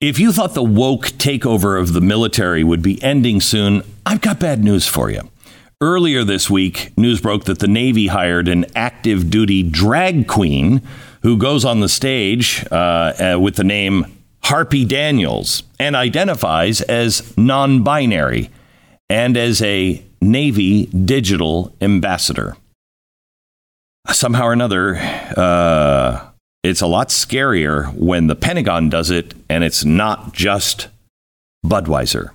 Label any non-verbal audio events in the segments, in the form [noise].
If you thought the woke takeover of the military would be ending soon, I've got bad news for you. Earlier this week, news broke that the Navy hired an active duty drag queen who goes on the stage uh, uh, with the name Harpy Daniels and identifies as non binary and as a Navy digital ambassador. Somehow or another, uh, it's a lot scarier when the Pentagon does it and it's not just Budweiser.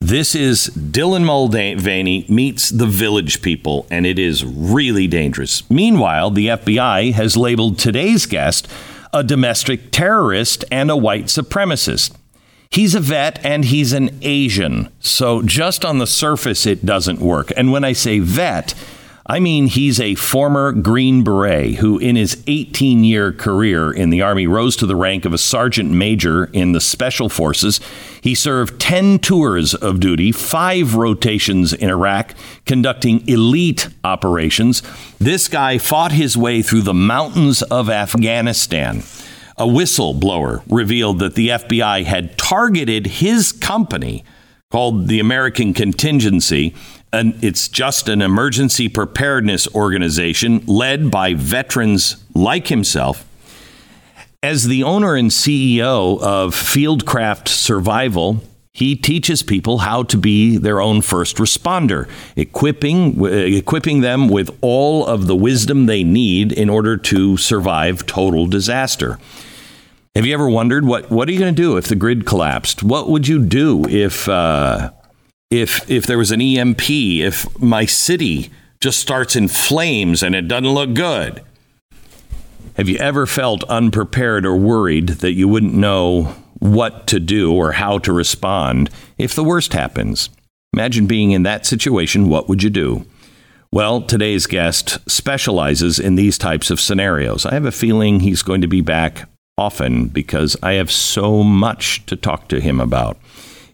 This is Dylan Mulvaney meets the village people, and it is really dangerous. Meanwhile, the FBI has labeled today's guest a domestic terrorist and a white supremacist. He's a vet and he's an Asian. So, just on the surface, it doesn't work. And when I say vet, I mean, he's a former Green Beret who, in his 18 year career in the Army, rose to the rank of a sergeant major in the Special Forces. He served 10 tours of duty, five rotations in Iraq, conducting elite operations. This guy fought his way through the mountains of Afghanistan. A whistleblower revealed that the FBI had targeted his company called the American Contingency an, it's just an emergency preparedness organization led by veterans like himself. As the owner and CEO of Fieldcraft Survival, he teaches people how to be their own first responder, equipping equipping them with all of the wisdom they need in order to survive total disaster. Have you ever wondered what what are you going to do if the grid collapsed? What would you do if uh, if if there was an EMP, if my city just starts in flames and it doesn't look good. Have you ever felt unprepared or worried that you wouldn't know what to do or how to respond if the worst happens? Imagine being in that situation. What would you do? Well, today's guest specializes in these types of scenarios. I have a feeling he's going to be back often because I have so much to talk to him about.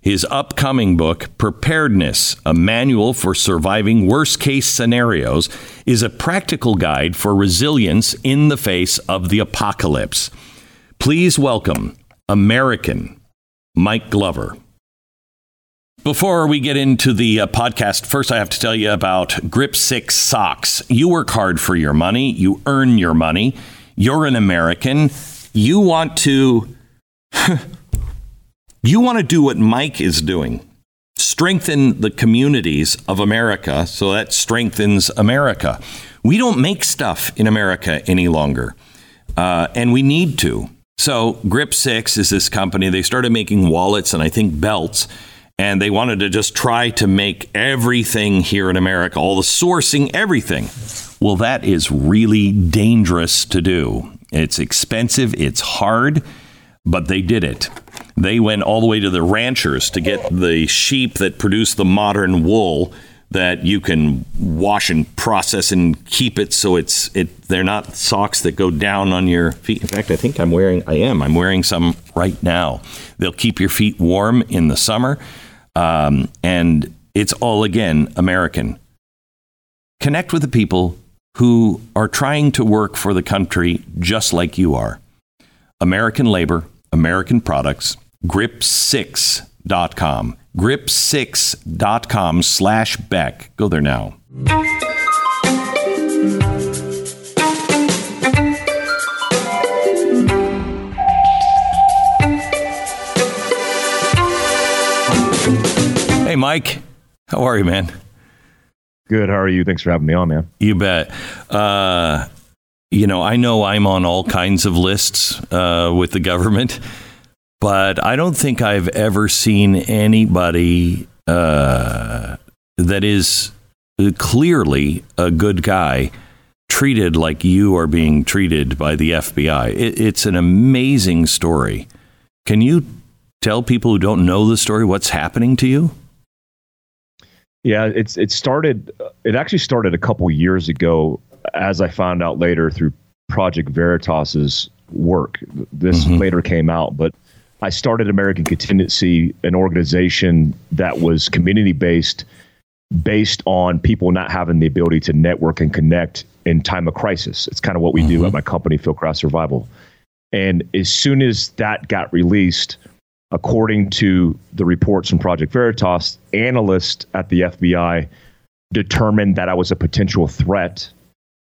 His upcoming book, Preparedness A Manual for Surviving Worst Case Scenarios, is a practical guide for resilience in the face of the apocalypse. Please welcome American Mike Glover. Before we get into the uh, podcast, first I have to tell you about Grip 6 socks. You work hard for your money, you earn your money, you're an American, you want to [laughs] You want to do what Mike is doing strengthen the communities of America so that strengthens America. We don't make stuff in America any longer, uh, and we need to. So, Grip Six is this company. They started making wallets and I think belts, and they wanted to just try to make everything here in America, all the sourcing, everything. Well, that is really dangerous to do. It's expensive, it's hard, but they did it. They went all the way to the ranchers to get the sheep that produce the modern wool that you can wash and process and keep it so it's it they're not socks that go down on your feet. In fact, I think I'm wearing I am I'm wearing some right now. They'll keep your feet warm in the summer, um, and it's all again American. Connect with the people who are trying to work for the country just like you are. American labor, American products grip6.com. Grip6.com slash Beck. Go there now. Hey, Mike. How are you, man? Good. How are you? Thanks for having me on, man. You bet. Uh, you know, I know I'm on all kinds of lists uh, with the government but I don't think I've ever seen anybody uh, that is clearly a good guy treated like you are being treated by the FBI. It, it's an amazing story. Can you tell people who don't know the story what's happening to you? Yeah, it's it started. It actually started a couple years ago, as I found out later through Project Veritas's work. This mm-hmm. later came out, but I started American Contingency, an organization that was community based, based on people not having the ability to network and connect in time of crisis. It's kind of what we mm-hmm. do at my company, Fieldcraft Survival. And as soon as that got released, according to the reports from Project Veritas, analysts at the FBI determined that I was a potential threat,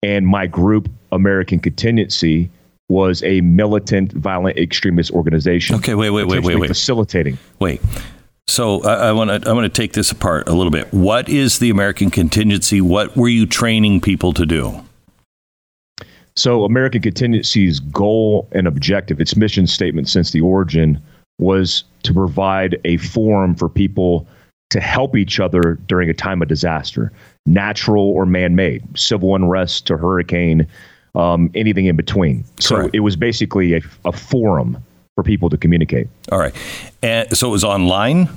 and my group, American Contingency, was a militant, violent extremist organization. Okay, wait, wait, wait, wait, wait. Facilitating. Wait. So I want to I want to take this apart a little bit. What is the American Contingency? What were you training people to do? So American Contingency's goal and objective, its mission statement since the origin, was to provide a forum for people to help each other during a time of disaster, natural or man-made, civil unrest to hurricane, um, anything in between. So it was basically a, a forum for people to communicate. All right. And so it was online?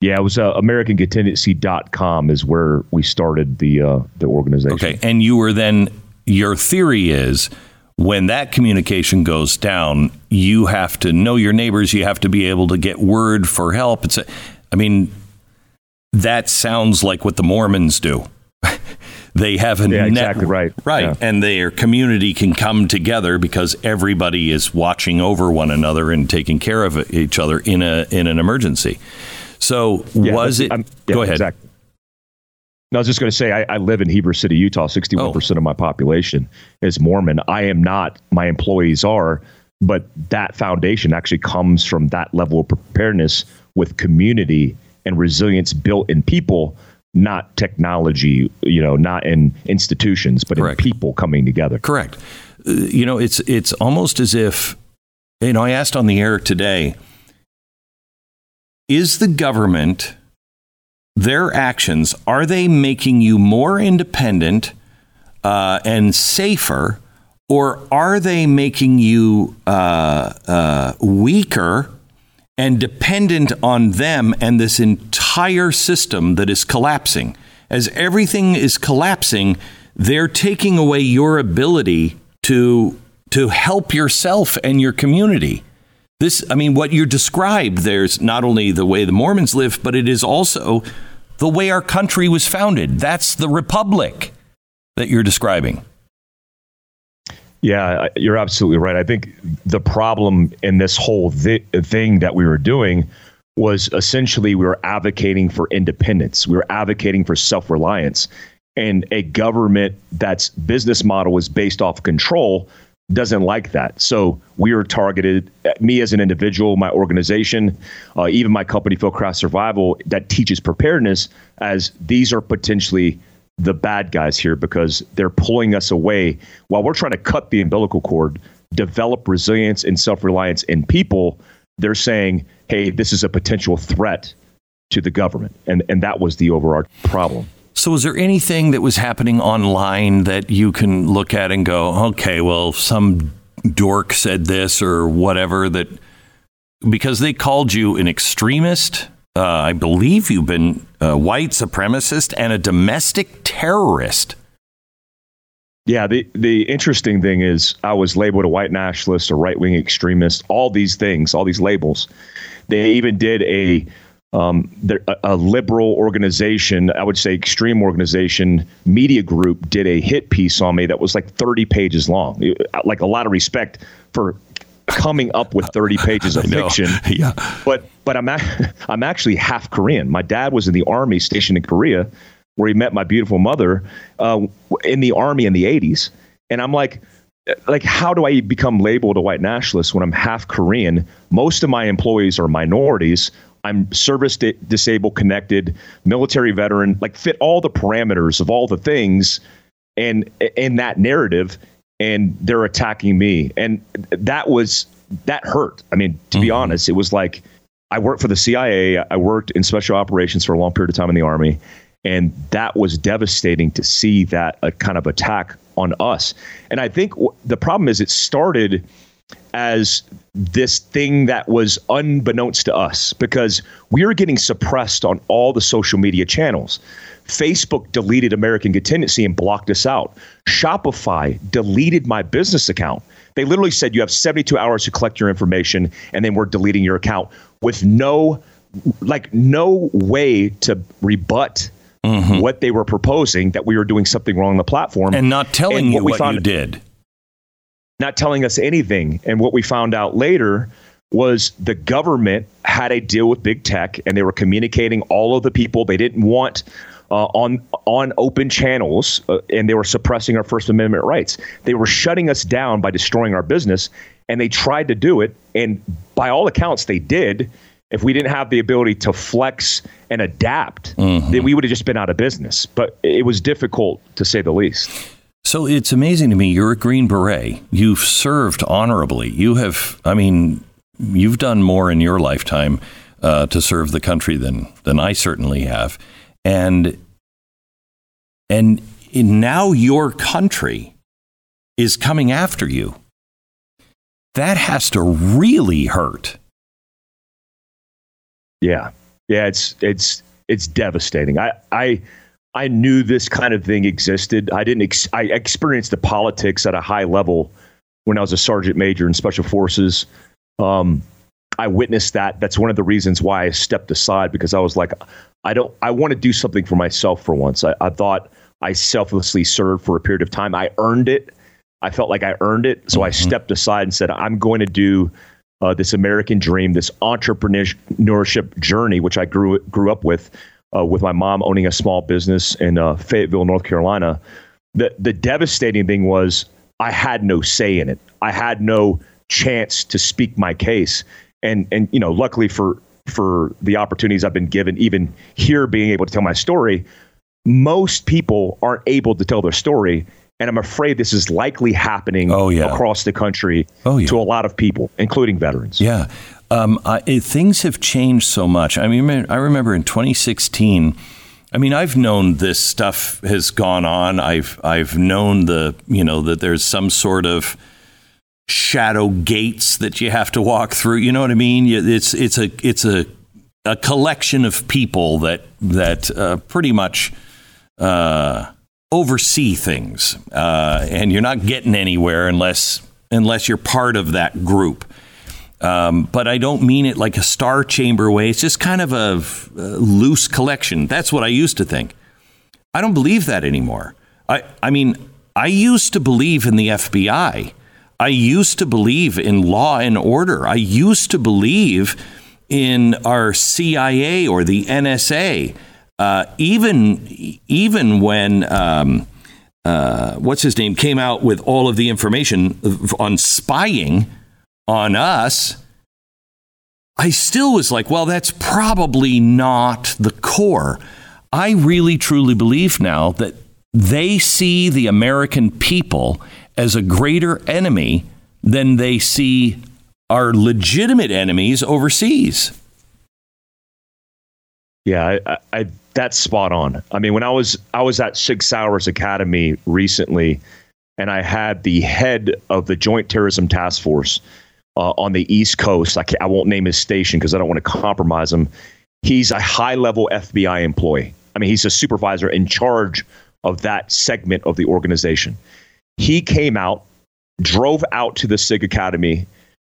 Yeah, it was uh, AmericanContingency.com is where we started the uh, the organization. Okay, and you were then your theory is when that communication goes down, you have to know your neighbors. You have to be able to get word for help. It's, a, I mean, that sounds like what the Mormons do. They have a yeah, exactly right, right, yeah. and their community can come together because everybody is watching over one another and taking care of each other in a in an emergency. So yeah, was it? go ahead. Exactly. No, I was just going to say, I, I, live in Heber City, Utah. 61% oh. of my population is Mormon. I am not, my employees are, but that foundation actually comes from that level of preparedness with community and resilience built in people, not technology, you know, not in institutions, but Correct. in people coming together. Correct. Uh, you know, it's it's almost as if, you know, I asked on the air today, is the government their actions are they making you more independent uh, and safer, or are they making you uh, uh, weaker and dependent on them and this entire system that is collapsing? As everything is collapsing, they're taking away your ability to to help yourself and your community. This, I mean, what you described, there's not only the way the Mormons live, but it is also the way our country was founded. That's the republic that you're describing. Yeah, you're absolutely right. I think the problem in this whole th- thing that we were doing was essentially we were advocating for independence. We were advocating for self reliance. And a government that's business model is based off control doesn't like that. So we are targeted, me as an individual, my organization, uh, even my company, Fieldcraft Survival, that teaches preparedness as these are potentially the bad guys here because they're pulling us away while we're trying to cut the umbilical cord, develop resilience and self reliance in people. They're saying, hey, this is a potential threat to the government. And, and that was the overarching problem. So, was there anything that was happening online that you can look at and go, okay, well, some dork said this or whatever that because they called you an extremist? Uh, I believe you've been a white supremacist and a domestic terrorist. Yeah, the, the interesting thing is I was labeled a white nationalist, a right wing extremist, all these things, all these labels. They even did a um, a, liberal organization, I would say extreme organization, media group did a hit piece on me that was like 30 pages long. Like a lot of respect for coming up with 30 pages of fiction. [laughs] yeah. But but I'm [laughs] I'm actually half Korean. My dad was in the army stationed in Korea, where he met my beautiful mother uh, in the army in the 80s. And I'm like, like how do I become labeled a white nationalist when I'm half Korean? Most of my employees are minorities. I'm service di- disabled, connected, military veteran, like fit all the parameters of all the things and in that narrative and they're attacking me. And that was that hurt. I mean, to mm-hmm. be honest, it was like I worked for the CIA, I worked in special operations for a long period of time in the army, and that was devastating to see that a kind of attack on us. And I think w- the problem is it started as this thing that was unbeknownst to us because we were getting suppressed on all the social media channels. Facebook deleted American Contingency and blocked us out. Shopify deleted my business account. They literally said you have 72 hours to collect your information and then we're deleting your account with no like no way to rebut mm-hmm. what they were proposing that we were doing something wrong on the platform and not telling and you what, what you did not telling us anything. And what we found out later was the government had a deal with big tech and they were communicating all of the people they didn't want uh, on on open channels uh, and they were suppressing our first amendment rights they were shutting us down by destroying our business and they tried to do it and by all accounts they did if we didn't have the ability to flex and adapt mm-hmm. then we would have just been out of business but it was difficult to say the least so it's amazing to me. You're a Green Beret. You've served honorably. You have, I mean, you've done more in your lifetime uh, to serve the country than than I certainly have, and and now your country is coming after you. That has to really hurt. Yeah, yeah, it's it's it's devastating. I I I knew this kind of thing existed. I didn't. Ex- I experienced the politics at a high level when I was a sergeant major in special forces. Um, I witnessed that. That's one of the reasons why I stepped aside because I was like, I don't. I want to do something for myself for once. I, I thought I selflessly served for a period of time. I earned it. I felt like I earned it. So mm-hmm. I stepped aside and said, I'm going to do uh, this American dream, this entrepreneurship journey, which I grew grew up with, uh, with my mom owning a small business in uh, Fayetteville, North Carolina. The the devastating thing was I had no say in it. I had no chance to speak my case. And and you know, luckily for for the opportunities I've been given, even here being able to tell my story, most people aren't able to tell their story. And I'm afraid this is likely happening oh, yeah. across the country oh, yeah. to a lot of people, including veterans. Yeah. Um, I, things have changed so much. I mean, I remember in 2016. I mean, I've known this stuff has gone on. I've I've known the you know that there's some sort of shadow gates that you have to walk through. You know what I mean? It's it's a it's a a collection of people that that uh, pretty much uh, oversee things, uh, and you're not getting anywhere unless unless you're part of that group. Um, but I don't mean it like a star chamber way. It's just kind of a, a loose collection. That's what I used to think. I don't believe that anymore. I I mean, I used to believe in the FBI. I used to believe in law and order. I used to believe in our CIA or the NSA. Uh, even even when um, uh, what's his name came out with all of the information on spying on us, I still was like, well, that's probably not the core. I really truly believe now that they see the American people as a greater enemy than they see our legitimate enemies overseas. Yeah, I, I, that's spot on. I mean, when I was I was at Sig Sauer's Academy recently, and I had the head of the Joint Terrorism Task Force uh, on the East Coast. I, I won't name his station because I don't want to compromise him. He's a high level FBI employee. I mean, he's a supervisor in charge of that segment of the organization. He came out, drove out to the SIG Academy,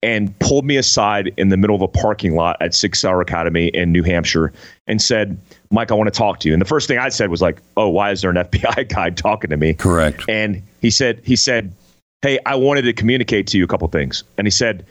and pulled me aside in the middle of a parking lot at Sig Sauer Academy in New Hampshire and said, Mike, I want to talk to you. And the first thing I said was like, Oh, why is there an [laughs] FBI guy talking to me? Correct. And he said, he said, Hey, I wanted to communicate to you a couple things. And he said,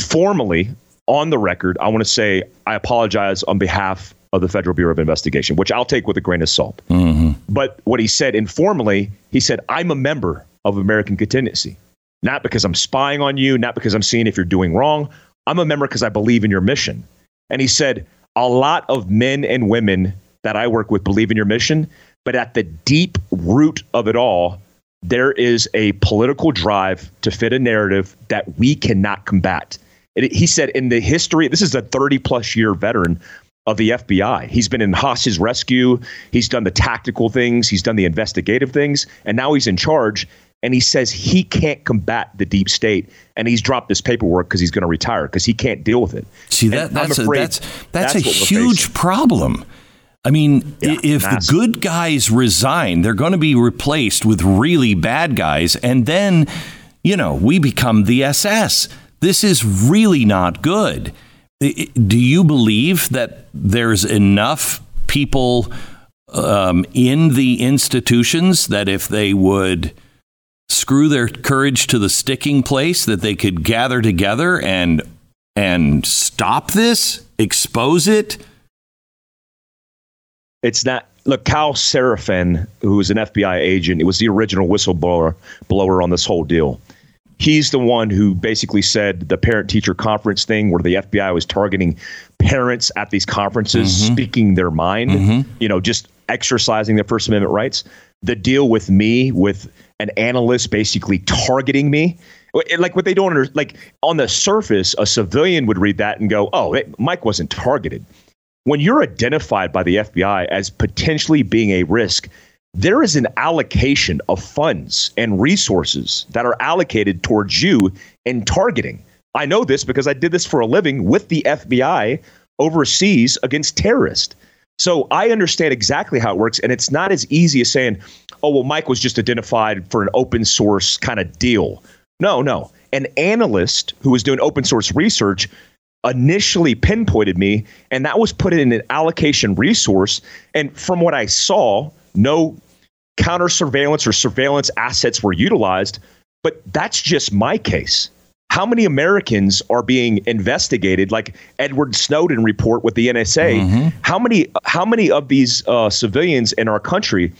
formally, on the record, I want to say I apologize on behalf of the Federal Bureau of Investigation, which I'll take with a grain of salt. Mm-hmm. But what he said informally, he said, I'm a member of American Contingency. Not because I'm spying on you, not because I'm seeing if you're doing wrong. I'm a member because I believe in your mission. And he said, a lot of men and women that I work with believe in your mission, but at the deep root of it all, there is a political drive to fit a narrative that we cannot combat. It, he said, in the history, this is a 30 plus year veteran of the FBI. He's been in hostage rescue. He's done the tactical things. He's done the investigative things. And now he's in charge. And he says he can't combat the deep state. And he's dropped this paperwork because he's going to retire because he can't deal with it. See, that, that's, a, that's, that's, that's, a huge problem. I mean, yeah, if massive. the good guys resign, they're going to be replaced with really bad guys. And then, you know, we become the SS. This is really not good. Do you believe that there's enough people um, in the institutions that if they would screw their courage to the sticking place, that they could gather together and and stop this, expose it? It's not. Look, Kyle Seraphin, who was an FBI agent, it was the original whistleblower blower on this whole deal. He's the one who basically said the parent teacher conference thing where the FBI was targeting parents at these conferences, mm-hmm. speaking their mind, mm-hmm. you know, just exercising their First Amendment rights. The deal with me, with an analyst basically targeting me, like what they don't under, like on the surface, a civilian would read that and go, "Oh, Mike wasn't targeted." When you're identified by the FBI as potentially being a risk, there is an allocation of funds and resources that are allocated towards you in targeting. I know this because I did this for a living with the FBI overseas against terrorists. So I understand exactly how it works. And it's not as easy as saying, oh, well, Mike was just identified for an open source kind of deal. No, no. An analyst who was doing open source research initially pinpointed me, and that was put in an allocation resource. And from what I saw, no counter surveillance or surveillance assets were utilized. But that's just my case. How many Americans are being investigated, like Edward Snowden report with the NSA? Mm-hmm. How many? How many of these uh, civilians in our country,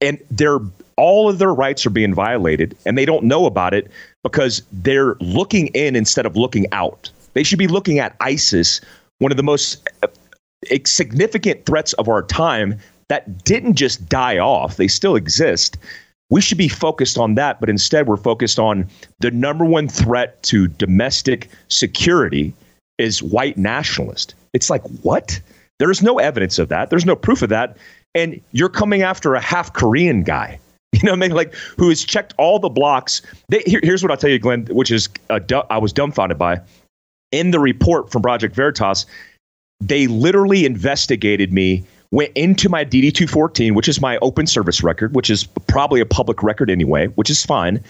and they're all of their rights are being violated, and they don't know about it because they're looking in instead of looking out. They should be looking at ISIS, one of the most uh, significant threats of our time that didn't just die off, they still exist. We should be focused on that, but instead we're focused on the number one threat to domestic security is white nationalist. It's like, what? There's no evidence of that. There's no proof of that. And you're coming after a half Korean guy. [laughs] You know what I mean? Like, who has checked all the blocks. They, here, here's what I'll tell you, Glenn, which is I was dumbfounded by. In the report from Project Veritas, they literally investigated me went into my DD 214, which is my open service record, which is probably a public record anyway, which is fine.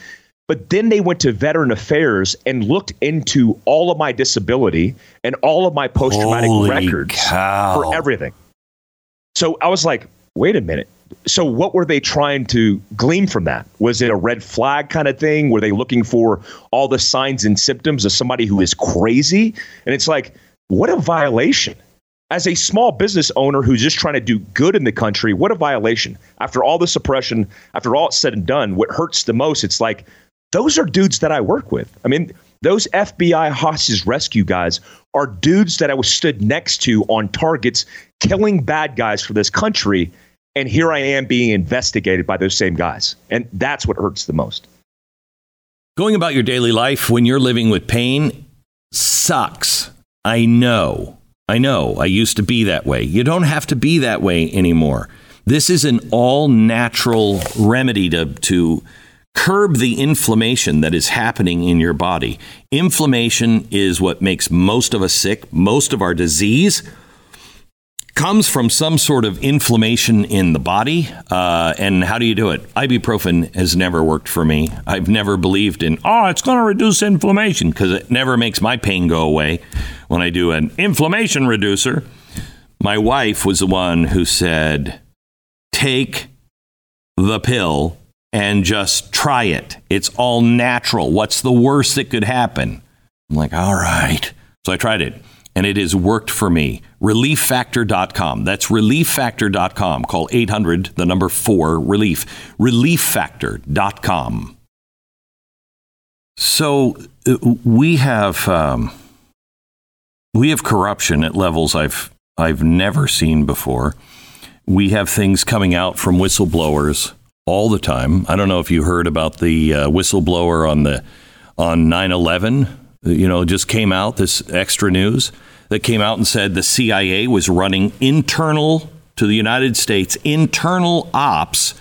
But then they went to Veteran Affairs and looked into all of my disability and all of my post traumatic records cow. for everything. So I was like, wait a minute. So what were they trying to glean from that? Was it a red flag kind of thing? Were they looking for all the signs and symptoms of somebody who is crazy? And it's like, what a violation as a small business owner who's just trying to do good in the country, what a violation. After all the suppression, after all it's said and done, what hurts the most, it's like those are dudes that I work with. I mean, those FBI hostage rescue guys are dudes that I was stood next to on targets, killing bad guys for this country. And here I am being investigated by those same guys. And that's what hurts the most. Going about your daily life when you're living with pain sucks. I know. I know, I used to be that way. You don't have to be that way anymore. This is an all natural remedy to, to curb the inflammation that is happening in your body. Inflammation is what makes most of us sick. Most of our disease comes from some sort of inflammation in the body. Uh, and how do you do it? Ibuprofen has never worked for me. I've never believed in, oh, it's going to reduce inflammation because it never makes my pain go away when I do an inflammation reducer. My wife was the one who said, take the pill and just try it. It's all natural. What's the worst that could happen? I'm like, all right. So I tried it and it has worked for me. ReliefFactor.com. That's ReliefFactor.com. Call 800, the number 4, Relief. ReliefFactor.com. So uh, we have um, we have corruption at levels I've I've never seen before. We have things coming out from whistleblowers all the time. I don't know if you heard about the uh, whistleblower on the on 9/11 you know, just came out, this extra news that came out and said the CIA was running internal to the United States, internal ops,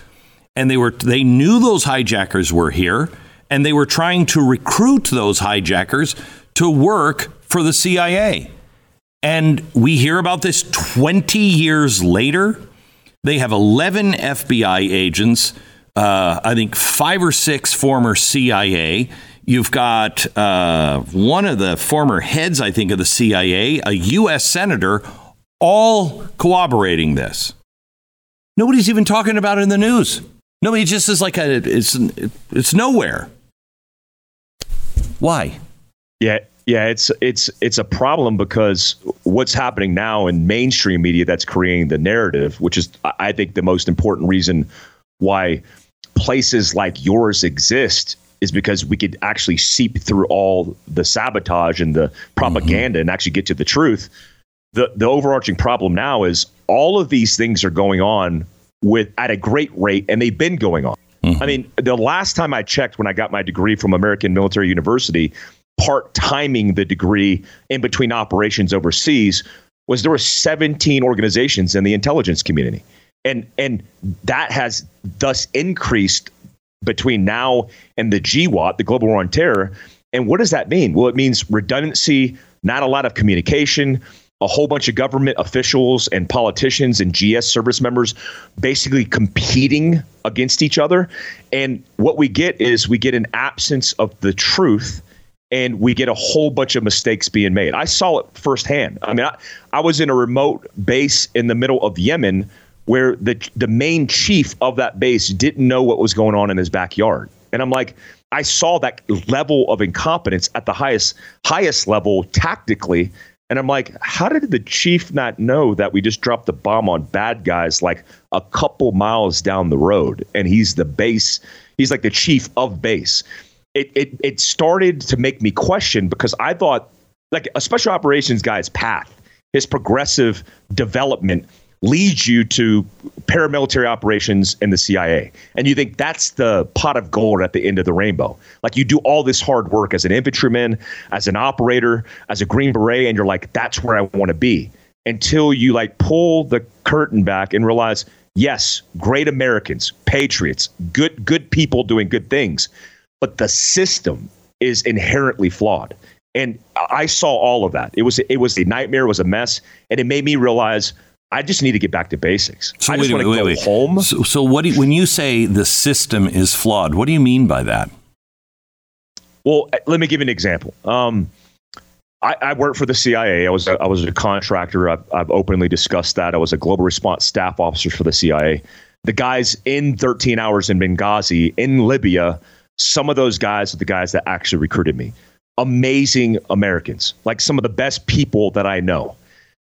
and they were they knew those hijackers were here, and they were trying to recruit those hijackers to work for the CIA. And we hear about this 20 years later. They have 11 FBI agents, uh, I think five or six former CIA You've got uh, one of the former heads, I think, of the CIA, a U.S. senator, all corroborating this. Nobody's even talking about it in the news. Nobody just is like a, it's it's nowhere. Why? Yeah, Yeah, it's it's it's a problem because what's happening now in mainstream media that's creating the narrative, which is I think the most important reason why places like yours exist is because we could actually seep through all the sabotage and the propaganda mm-hmm. and actually get to the truth. The the overarching problem now is all of these things are going on with at a great rate and they've been going on. Mm-hmm. I mean, the last time I checked when I got my degree from American Military University, part timing the degree in between operations overseas was there were 17 organizations in the intelligence community. And and that has thus increased between now and the GWOT, the Global War on Terror. And what does that mean? Well, it means redundancy, not a lot of communication, a whole bunch of government officials and politicians and GS service members basically competing against each other. And what we get is we get an absence of the truth and we get a whole bunch of mistakes being made. I saw it firsthand. I mean, I, I was in a remote base in the middle of Yemen where the the main chief of that base didn't know what was going on in his backyard. And I'm like, I saw that level of incompetence at the highest highest level tactically and I'm like, how did the chief not know that we just dropped the bomb on bad guys like a couple miles down the road? And he's the base, he's like the chief of base. It, it, it started to make me question because I thought, like, a special operations guy's path, his progressive development leads you to paramilitary operations in the CIA. And you think that's the pot of gold at the end of the rainbow. Like you do all this hard work as an infantryman, as an operator, as a Green Beret, and you're like, that's where I want to be. Until you like pull the curtain back and realize, yes, great Americans, patriots, good good people doing good things, but the system is inherently flawed. And I saw all of that. It was it was a nightmare, it was a mess, and it made me realize I just need to get back to basics. So I just want to go wait. home. So, so what? You, when you say the system is flawed, what do you mean by that? Well, uh, let me give you an example. Um, I, I worked for the CIA. I was a, I was a contractor. I've, I've openly discussed that. I was a global response staff officer for the CIA. The guys in 13 hours in Benghazi in Libya, some of those guys are the guys that actually recruited me. Amazing Americans, like some of the best people that I know.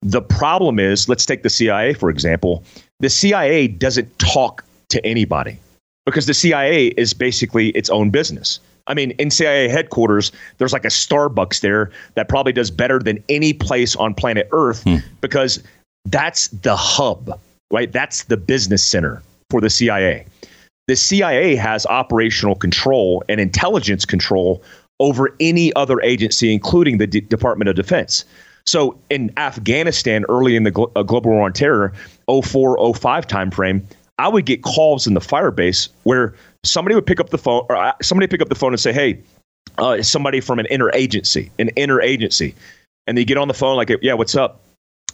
The problem is, let's take the CIA, for example. The CIA doesn't talk to anybody because the CIA is basically its own business. I mean, in CIA headquarters, there's like a Starbucks there that probably does better than any place on planet Earth hmm. because that's the hub, right? That's the business center for the CIA. The CIA has operational control and intelligence control over any other agency, including the D- Department of Defense. So in Afghanistan, early in the glo- uh, global war on terror, 04, 05 timeframe, I would get calls in the firebase where somebody would pick up the phone, or uh, somebody pick up the phone and say, "Hey, uh, somebody from an interagency, an interagency," and they get on the phone like, "Yeah, what's up?"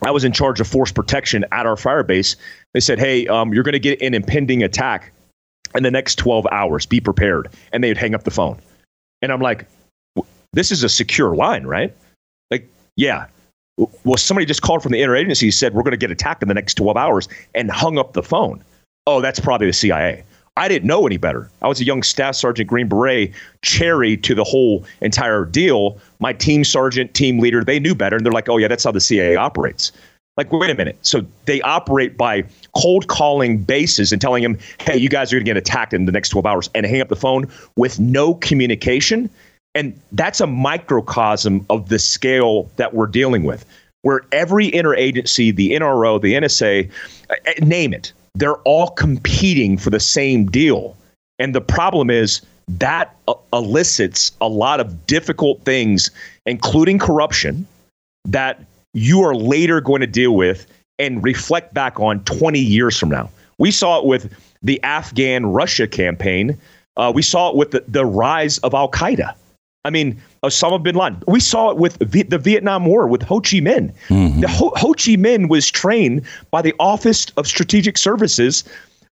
I was in charge of force protection at our firebase. They said, "Hey, um, you're going to get an impending attack in the next 12 hours. Be prepared." And they'd hang up the phone, and I'm like, "This is a secure line, right?" Like, yeah well, somebody just called from the interagency said we're going to get attacked in the next 12 hours and hung up the phone. Oh, that's probably the CIA. I didn't know any better. I was a young staff sergeant, Green Beret, cherry to the whole entire deal. My team sergeant, team leader, they knew better. And they're like, oh, yeah, that's how the CIA operates. Like, wait a minute. So they operate by cold calling bases and telling them, hey, you guys are going to get attacked in the next 12 hours and hang up the phone with no communication. And that's a microcosm of the scale that we're dealing with, where every interagency, the NRO, the NSA, uh, uh, name it, they're all competing for the same deal. And the problem is that uh, elicits a lot of difficult things, including corruption, that you are later going to deal with and reflect back on 20 years from now. We saw it with the Afghan Russia campaign. Uh, we saw it with the, the rise of Al Qaeda. I mean, Osama bin Laden. We saw it with the Vietnam War with Ho Chi Minh. Mm-hmm. Ho-, Ho Chi Minh was trained by the Office of Strategic Services,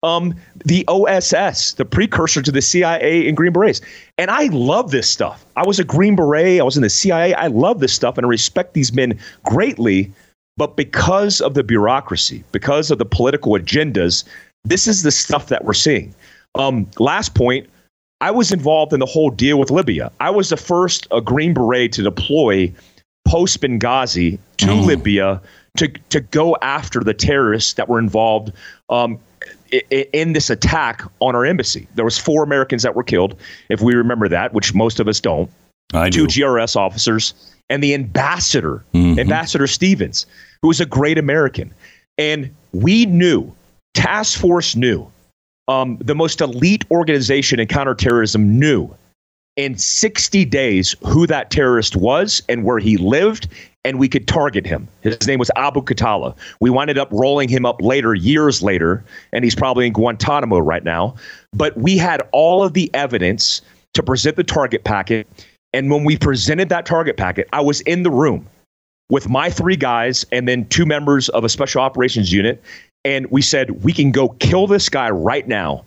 um, the OSS, the precursor to the CIA and Green Berets. And I love this stuff. I was a Green Beret. I was in the CIA. I love this stuff, and I respect these men greatly. But because of the bureaucracy, because of the political agendas, this is the stuff that we're seeing. Um, last point I was involved in the whole deal with Libya. I was the first a Green Beret to deploy post Benghazi to mm. Libya to to go after the terrorists that were involved um, in this attack on our embassy. There was four Americans that were killed, if we remember that, which most of us don't. I Two do. GRS officers and the ambassador, mm-hmm. Ambassador Stevens, who was a great American. And we knew, task force knew, um, the most elite organization in counterterrorism knew in 60 days who that terrorist was and where he lived and we could target him. His name was Abu Khatallah. We winded up rolling him up later, years later, and he's probably in Guantanamo right now. But we had all of the evidence to present the target packet. And when we presented that target packet, I was in the room with my three guys and then two members of a special operations unit. And we said, we can go kill this guy right now.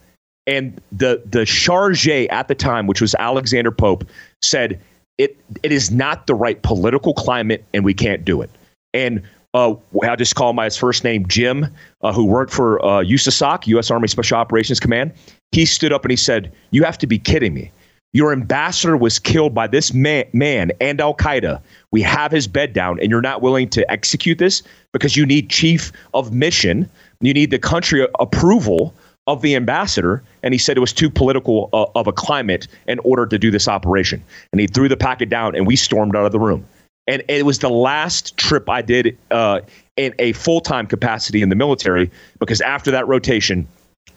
And the the charge at the time, which was Alexander Pope, said, it it is not the right political climate, and we can't do it. And uh, I'll just call my first name Jim, uh, who worked for uh, USASOC, U.S. Army Special Operations Command. He stood up and he said, "You have to be kidding me! Your ambassador was killed by this man, man and Al Qaeda. We have his bed down, and you're not willing to execute this because you need chief of mission, you need the country approval." of the ambassador, and he said it was too political uh, of a climate in order to do this operation. And he threw the packet down, and we stormed out of the room. And it was the last trip I did uh, in a full time capacity in the military because after that rotation,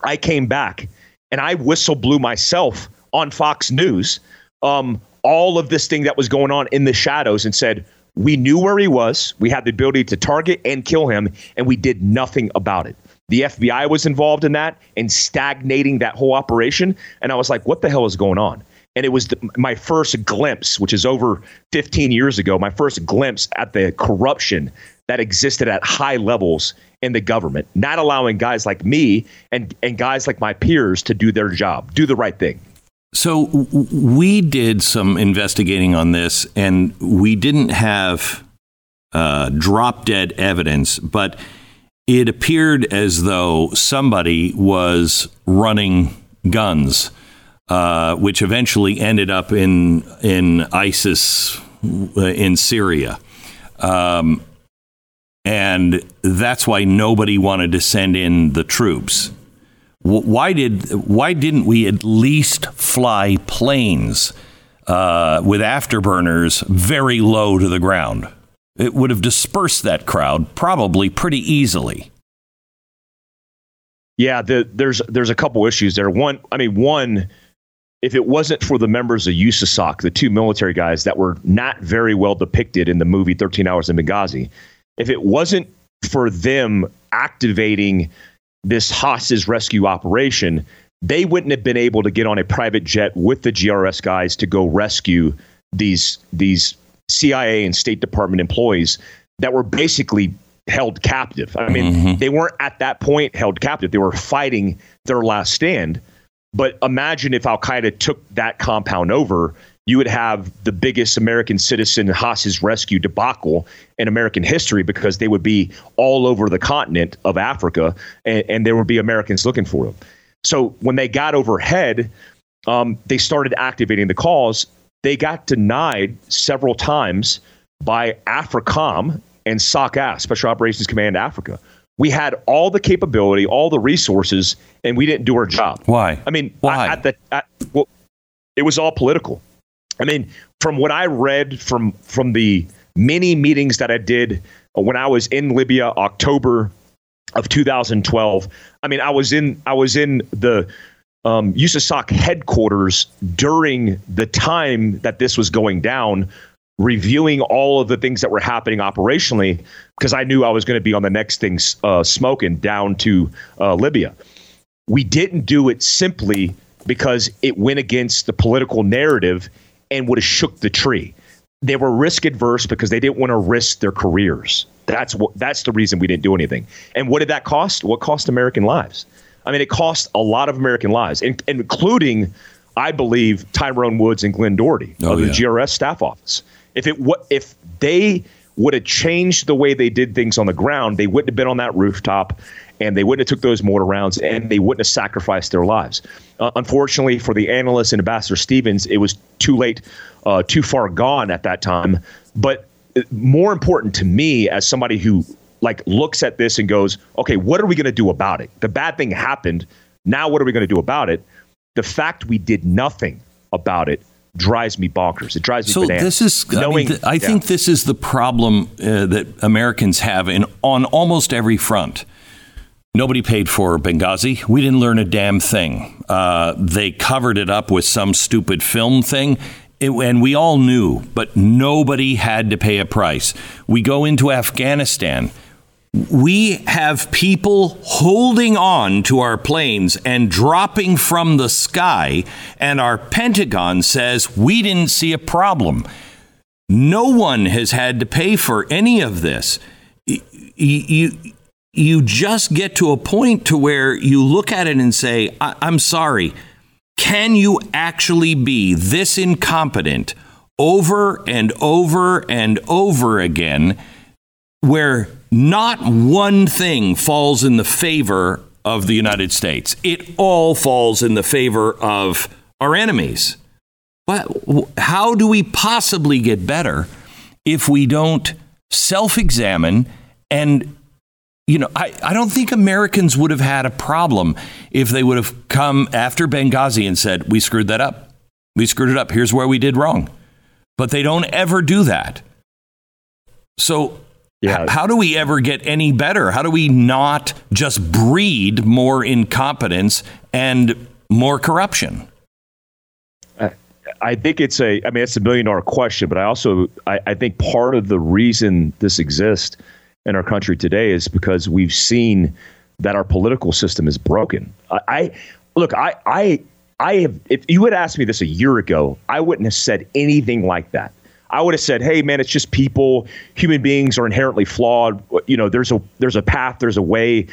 I came back and I whistle blew myself on Fox News um, all of this thing that was going on in the shadows and said, we knew where he was. We had the ability to target and kill him, and we did nothing about it. The FBI was involved in that and stagnating that whole operation. And I was like, what the hell is going on? And it was the, my first glimpse, which is over 15 years ago, my first glimpse at the corruption that existed at high levels in the government, not allowing guys like me and, and guys like my peers to do their job, do the right thing. So we did some investigating on this, and we didn't have uh, drop dead evidence, but it appeared as though somebody was running guns, uh, which eventually ended up in in ISIS uh, in Syria. Um, and that's why nobody wanted to send in the troops. Why did why didn't we at least fly planes uh, with afterburners very low to the ground? It would have dispersed that crowd probably pretty easily. Yeah, the, there's there's a couple issues there. One, I mean, one, if it wasn't for the members of USASOC, the two military guys that were not very well depicted in the movie 13 Hours in Benghazi, if it wasn't for them activating this Haas's rescue operation, they wouldn't have been able to get on a private jet with the GRS guys to go rescue these these CIA and State Department employees that were basically held captive. I mean, mm-hmm. they weren't at that point held captive. They were fighting their last stand. But imagine if Al Qaeda took that compound over, you would have the biggest American citizen hostage rescue debacle in American history because they would be all over the continent of Africa and, and there would be Americans looking for them. So when they got overhead, um, they started activating the calls they got denied several times by AFRICOM and SOCAF, Special Operations Command Africa. We had all the capability, all the resources, and we didn't do our job. Why? I mean, why? At the, at, well, it was all political. I mean, from what I read from from the many meetings that I did when I was in Libya, October of 2012. I mean, I was in I was in the um, USASOC headquarters during the time that this was going down, reviewing all of the things that were happening operationally, because I knew I was going to be on the next thing uh, smoking down to uh, Libya. We didn't do it simply because it went against the political narrative and would have shook the tree. They were risk adverse because they didn't want to risk their careers. That's what. That's the reason we didn't do anything. And what did that cost? What cost American lives? I mean, it cost a lot of American lives, in, including, I believe, Tyrone Woods and Glenn Doherty oh, of the yeah. GRS staff office. If it if they would have changed the way they did things on the ground, they wouldn't have been on that rooftop and they wouldn't have took those mortar rounds and they wouldn't have sacrificed their lives. Uh, unfortunately for the analyst and Ambassador Stevens, it was too late, uh, too far gone at that time. But uh, more important to me as somebody who like looks at this and goes, okay, what are we going to do about it? The bad thing happened. Now what are we going to do about it? The fact we did nothing about it drives me bonkers. It drives me so bananas. this is, Knowing, I, mean, th- I yeah. think this is the problem uh, that Americans have in on almost every front. Nobody paid for Benghazi. We didn't learn a damn thing. Uh, they covered it up with some stupid film thing. It, and we all knew, but nobody had to pay a price. We go into Afghanistan. We have people holding on to our planes and dropping from the sky, and our Pentagon says we didn't see a problem. No one has had to pay for any of this. You, you, you just get to a point to where you look at it and say, I- I'm sorry. Can you actually be this incompetent over and over and over again where not one thing falls in the favor of the United States? It all falls in the favor of our enemies. But how do we possibly get better if we don't self examine and you know, I, I don't think Americans would have had a problem if they would have come after Benghazi and said, we screwed that up. We screwed it up. Here's where we did wrong. But they don't ever do that. So, yeah. H- how do we ever get any better? How do we not just breed more incompetence and more corruption? I think it's a, I mean, it's a million dollar question, but I also, I, I think part of the reason this exists in our country today is because we've seen that our political system is broken. I, I look, I, I, I have. If you had asked me this a year ago, I wouldn't have said anything like that. I would have said, "Hey, man, it's just people. Human beings are inherently flawed. You know, there's a there's a path, there's a way."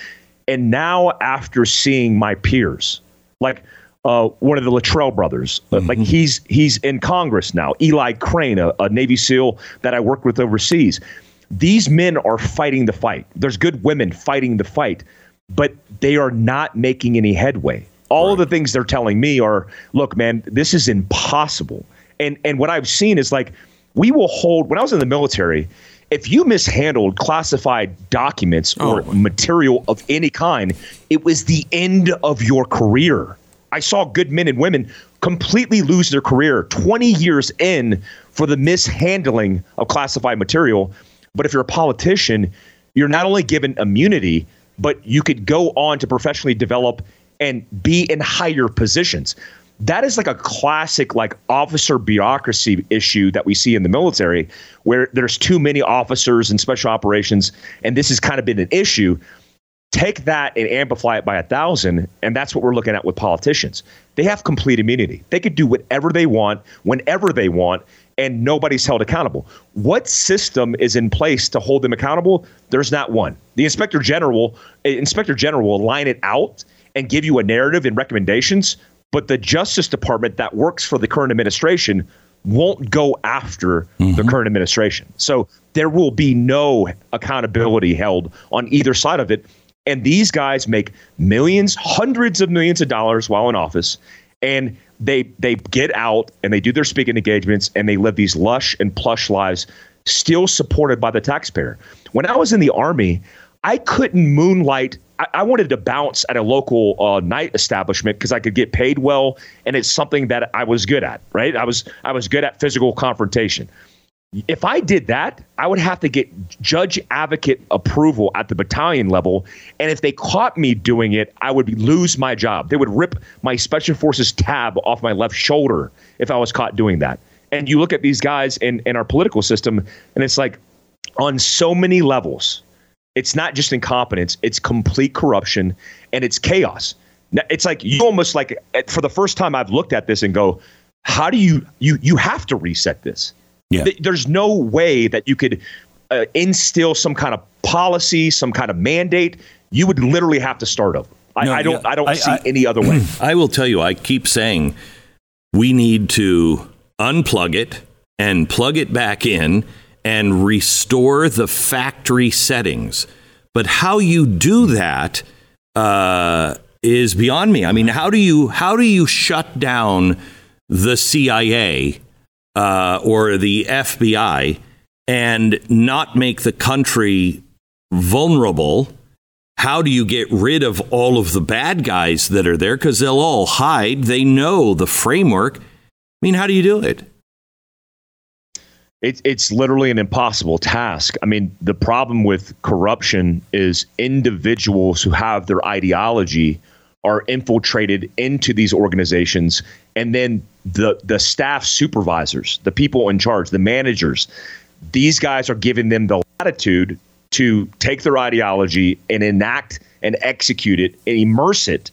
And now, after seeing my peers, like uh, one of the Luttrell brothers, uh, mm-hmm. like he's he's in Congress now. Eli Crane, a, a Navy SEAL that I worked with overseas these men are fighting the fight. There's good women fighting the fight, but they are not making any headway. All right. of the things they're telling me are, look, man, this is impossible. And and what I've seen is like we will hold when I was in the military, if you mishandled classified documents or oh. material of any kind, it was the end of your career. I saw good men and women completely lose their career 20 years in for the mishandling of classified material but if you're a politician, you're not only given immunity, but you could go on to professionally develop and be in higher positions. That is like a classic like officer bureaucracy issue that we see in the military where there's too many officers in special operations and this has kind of been an issue. Take that and amplify it by a thousand, and that's what we're looking at with politicians. They have complete immunity. They could do whatever they want, whenever they want, and nobody's held accountable. What system is in place to hold them accountable? There's not one. The inspector general, eh, inspector general will line it out and give you a narrative and recommendations, but the Justice Department that works for the current administration won't go after mm-hmm. the current administration. So there will be no accountability held on either side of it. And these guys make millions, hundreds of millions of dollars while in office, and they they get out and they do their speaking engagements and they live these lush and plush lives, still supported by the taxpayer. When I was in the army, I couldn't moonlight. I, I wanted to bounce at a local uh, night establishment because I could get paid well, and it's something that I was good at. Right? I was I was good at physical confrontation. If I did that, I would have to get judge advocate approval at the battalion level. And if they caught me doing it, I would lose my job. They would rip my special forces tab off my left shoulder if I was caught doing that. And you look at these guys in, in our political system, and it's like on so many levels, it's not just incompetence, it's complete corruption and it's chaos. It's like you almost like for the first time I've looked at this and go, how do you you you have to reset this? Yeah. Th- there's no way that you could uh, instill some kind of policy, some kind of mandate. You would literally have to start over. I, no, I don't. Yeah, I don't I, see I, any other way. [clears throat] I will tell you. I keep saying we need to unplug it and plug it back in and restore the factory settings. But how you do that uh, is beyond me. I mean, how do you how do you shut down the CIA uh, or the FBI and not make the country vulnerable? How do you get rid of all of the bad guys that are there? Because they'll all hide. They know the framework. I mean, how do you do it? It's it's literally an impossible task. I mean, the problem with corruption is individuals who have their ideology are infiltrated into these organizations. And then the the staff supervisors, the people in charge, the managers, these guys are giving them the latitude to take their ideology and enact and execute it and immerse it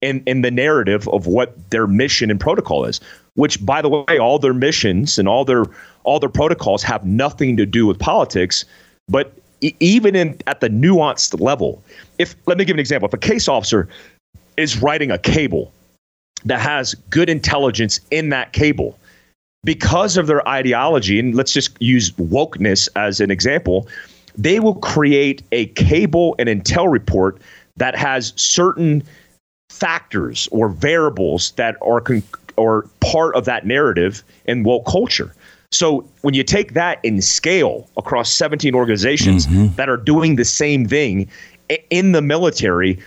in, in the narrative of what their mission and protocol is which by the way all their missions and all their all their protocols have nothing to do with politics. But even in at the nuanced level if let me give an example. If a case officer is writing a cable that has good intelligence in that cable because of their ideology and let's just use wokeness as an example they will create a cable and intel report that has certain factors or variables that are con- or part of that narrative in woke culture. So when you take that in scale across 17 organizations mm-hmm. that are doing the same thing in the military,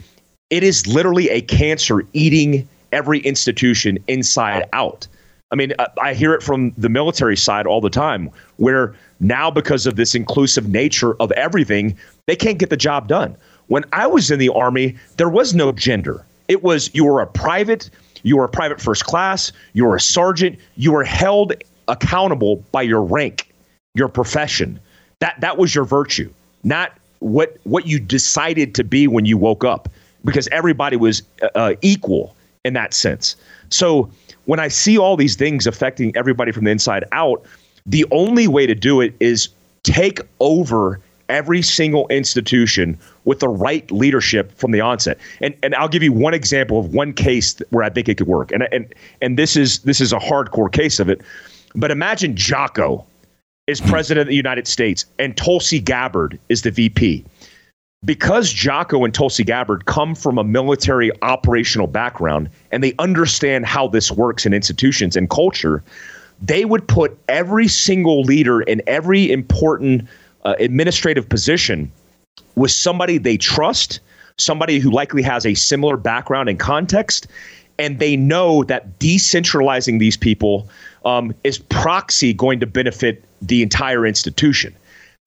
it is literally a cancer eating every institution inside out. I mean, uh, I hear it from the military side all the time, where now because of this inclusive nature of everything, they can't get the job done. When I was in the Army, there was no gender. It was you were a private, you were a private first class, you were a sergeant, you were held accountable by your rank, your profession. That that was your virtue, not what what you decided to be when you woke up, because everybody was uh, equal in that sense. So when I see all these things affecting everybody from the inside out, the only way to do it is take over every single institution with the right leadership from the onset. And and I'll give you one example of one case where I think it could work. And and and this is this is a hardcore case of it. But imagine Jocko is president of the United States and Tulsi Gabbard is the VP because Jocko and Tulsi Gabbard come from a military operational background and they understand how this works in institutions and culture, they would put every single leader in every important uh, administrative position with somebody they trust, somebody who likely has a similar background and context, and they know that decentralizing these people um, is proxy going to benefit the entire institution.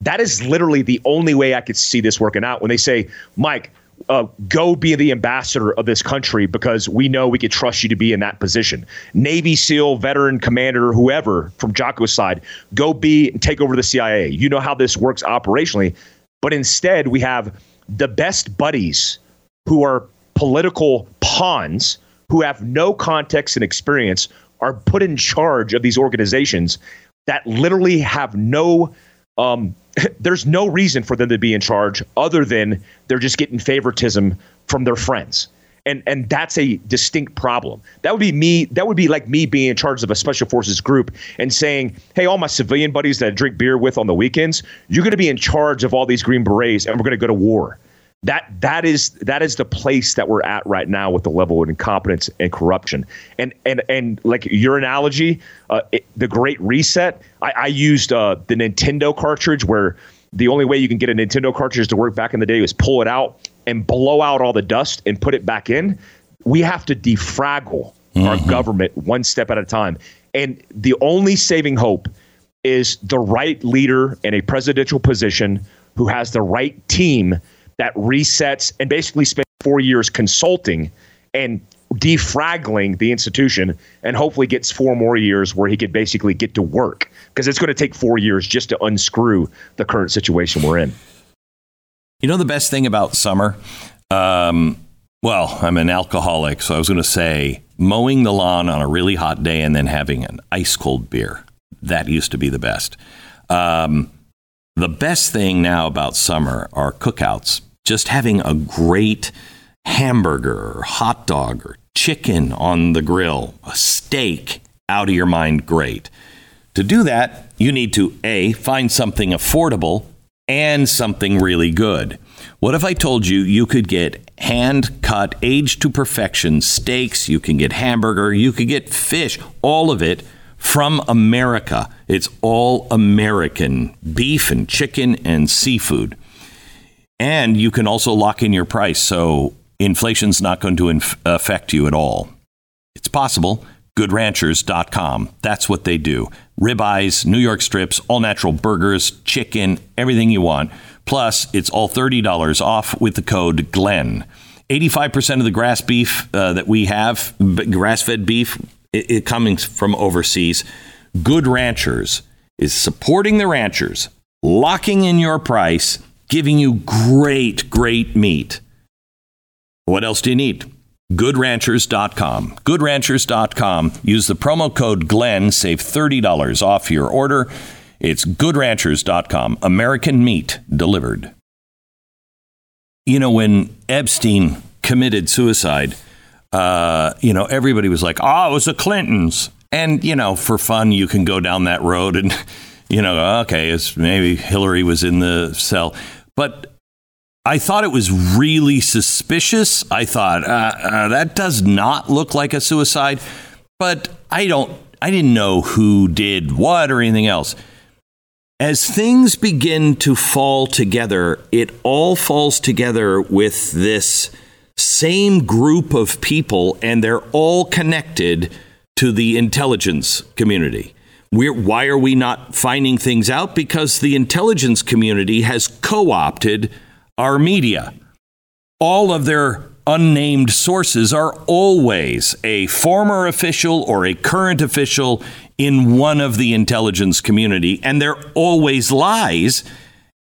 That is literally the only way I could see this working out. When they say, Mike, uh, go be the ambassador of this country because we know we could trust you to be in that position. Navy SEAL, veteran, commander, whoever from Jocko's side, go be and take over the CIA. You know how this works operationally. But instead, we have the best buddies who are political pawns who have no context and experience are put in charge of these organizations that literally have no um, [laughs] there's no reason for them to be in charge other than they're just getting favoritism from their friends. And and that's a distinct problem. That would be me. That would be like me being in charge of a special forces group and saying, "Hey, all my civilian buddies that I drink beer with on the weekends, you're going to be in charge of all these green berets, and we're going to go to war." That that is that is the place that we're at right now with the level of incompetence and corruption. And and and like your analogy, uh, it, the Great Reset. I, I used uh, the Nintendo cartridge where the only way you can get a Nintendo cartridge to work back in the day was pull it out and blow out all the dust and put it back in. We have to defraggle mm-hmm. our government one step at a time. And the only saving hope is the right leader in a presidential position who has the right team that resets and basically spends four years consulting and defragling the institution and hopefully gets four more years where he could basically get to work because it's going to take four years just to unscrew the current situation we're in. You know, the best thing about summer? Um, well, I'm an alcoholic, so I was going to say mowing the lawn on a really hot day and then having an ice cold beer. That used to be the best. Um, the best thing now about summer are cookouts. Just having a great hamburger or hot dog or chicken on the grill, a steak, out of your mind great. To do that, you need to A, find something affordable and something really good. What if I told you you could get hand cut, aged to perfection steaks, you can get hamburger, you could get fish, all of it from America? It's all American beef and chicken and seafood. And you can also lock in your price so inflation's not going to inf- affect you at all. It's possible. GoodRanchers.com. That's what they do. Ribeyes, New York strips, all natural burgers, chicken, everything you want. Plus, it's all $30 off with the code GLENN. 85% of the grass beef uh, that we have, grass fed beef, it, it comes from overseas. Good Ranchers is supporting the ranchers, locking in your price, giving you great, great meat. What else do you need? GoodRanchers.com. GoodRanchers.com. Use the promo code GLENN, save $30 off your order. It's GoodRanchers.com. American meat delivered. You know, when Epstein committed suicide, uh, you know, everybody was like, oh, it was the Clintons. And, you know, for fun, you can go down that road and, [laughs] you know, okay, it's maybe Hillary was in the cell. But I thought it was really suspicious. I thought uh, uh, that does not look like a suicide, but I don't. I didn't know who did what or anything else. As things begin to fall together, it all falls together with this same group of people, and they're all connected to the intelligence community. We're, why are we not finding things out? Because the intelligence community has co opted our media. All of their unnamed sources are always a former official or a current official in one of the intelligence community, and they're always lies.